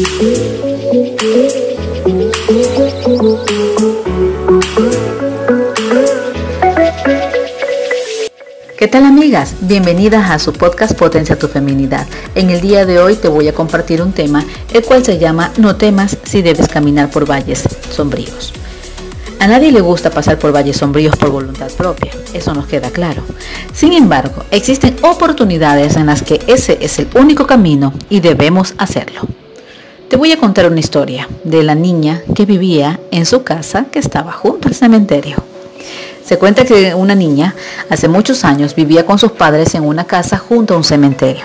¿Qué tal amigas? Bienvenidas a su podcast Potencia tu Feminidad. En el día de hoy te voy a compartir un tema, el cual se llama No temas si debes caminar por valles sombríos. A nadie le gusta pasar por valles sombríos por voluntad propia, eso nos queda claro. Sin embargo, existen oportunidades en las que ese es el único camino y debemos hacerlo. Te voy a contar una historia de la niña que vivía en su casa que estaba junto al cementerio. Se cuenta que una niña hace muchos años vivía con sus padres en una casa junto a un cementerio.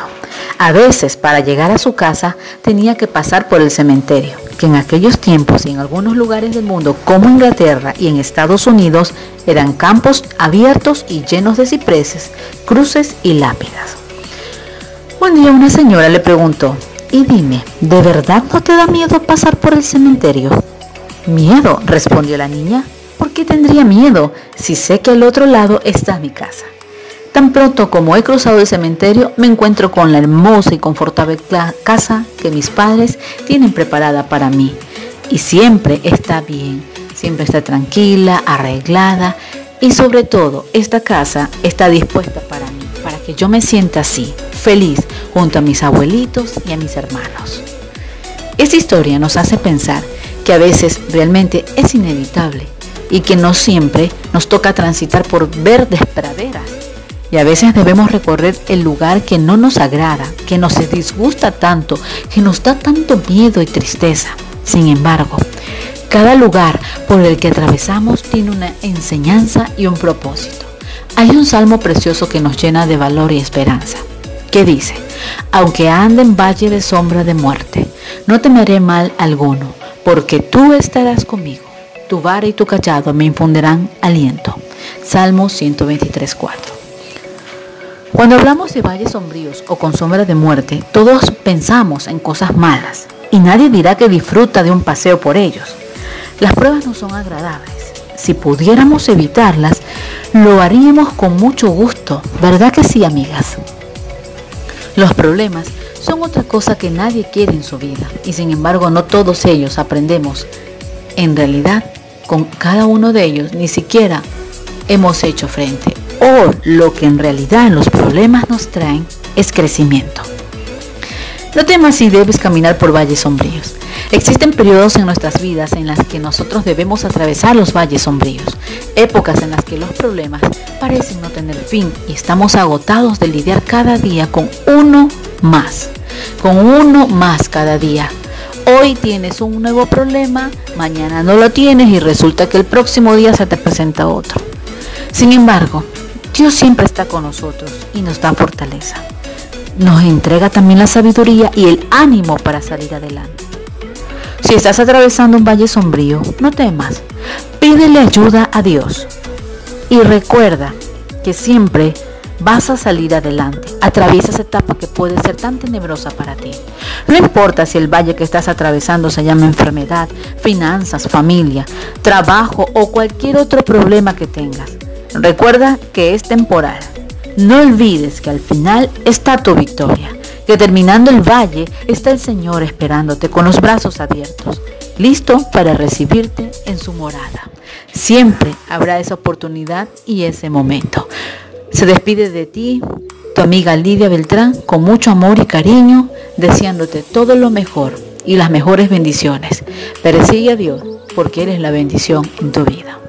A veces para llegar a su casa tenía que pasar por el cementerio, que en aquellos tiempos y en algunos lugares del mundo como Inglaterra y en Estados Unidos eran campos abiertos y llenos de cipreses, cruces y lápidas. Un día una señora le preguntó, y dime, ¿de verdad no te da miedo pasar por el cementerio? Miedo, respondió la niña. ¿Por qué tendría miedo si sé que al otro lado está mi casa? Tan pronto como he cruzado el cementerio, me encuentro con la hermosa y confortable casa que mis padres tienen preparada para mí. Y siempre está bien, siempre está tranquila, arreglada y sobre todo esta casa está dispuesta para mí, para que yo me sienta así, feliz, junto a mis abuelitos y a mis hermanos. Esta historia nos hace pensar que a veces realmente es inevitable y que no siempre nos toca transitar por verdes praderas. Y a veces debemos recorrer el lugar que no nos agrada, que nos disgusta tanto, que nos da tanto miedo y tristeza. Sin embargo, cada lugar por el que atravesamos tiene una enseñanza y un propósito. Hay un salmo precioso que nos llena de valor y esperanza, que dice, aunque ande en valle de sombra de muerte, no temeré mal alguno, porque tú estarás conmigo tu vara y tu callado me infundirán aliento. Salmo 123.4. Cuando hablamos de valles sombríos o con sombra de muerte, todos pensamos en cosas malas y nadie dirá que disfruta de un paseo por ellos. Las pruebas no son agradables. Si pudiéramos evitarlas, lo haríamos con mucho gusto, ¿verdad que sí, amigas? Los problemas son otra cosa que nadie quiere en su vida y sin embargo no todos ellos aprendemos en realidad con cada uno de ellos ni siquiera hemos hecho frente. O lo que en realidad los problemas nos traen es crecimiento. No temas si debes caminar por valles sombríos. Existen periodos en nuestras vidas en las que nosotros debemos atravesar los valles sombríos, épocas en las que los problemas parecen no tener fin y estamos agotados de lidiar cada día con uno más, con uno más cada día, Hoy tienes un nuevo problema, mañana no lo tienes y resulta que el próximo día se te presenta otro. Sin embargo, Dios siempre está con nosotros y nos da fortaleza. Nos entrega también la sabiduría y el ánimo para salir adelante. Si estás atravesando un valle sombrío, no temas. Pídele ayuda a Dios. Y recuerda que siempre vas a salir adelante. Atraviesa esa etapa que puede ser tan tenebrosa para ti. No importa si el valle que estás atravesando se llama enfermedad, finanzas, familia, trabajo o cualquier otro problema que tengas. Recuerda que es temporal. No olvides que al final está tu victoria, que terminando el valle está el Señor esperándote con los brazos abiertos, listo para recibirte en su morada. Siempre habrá esa oportunidad y ese momento. Se despide de ti tu amiga Lidia Beltrán con mucho amor y cariño, deseándote todo lo mejor y las mejores bendiciones. Pero sigue a Dios porque eres la bendición en tu vida.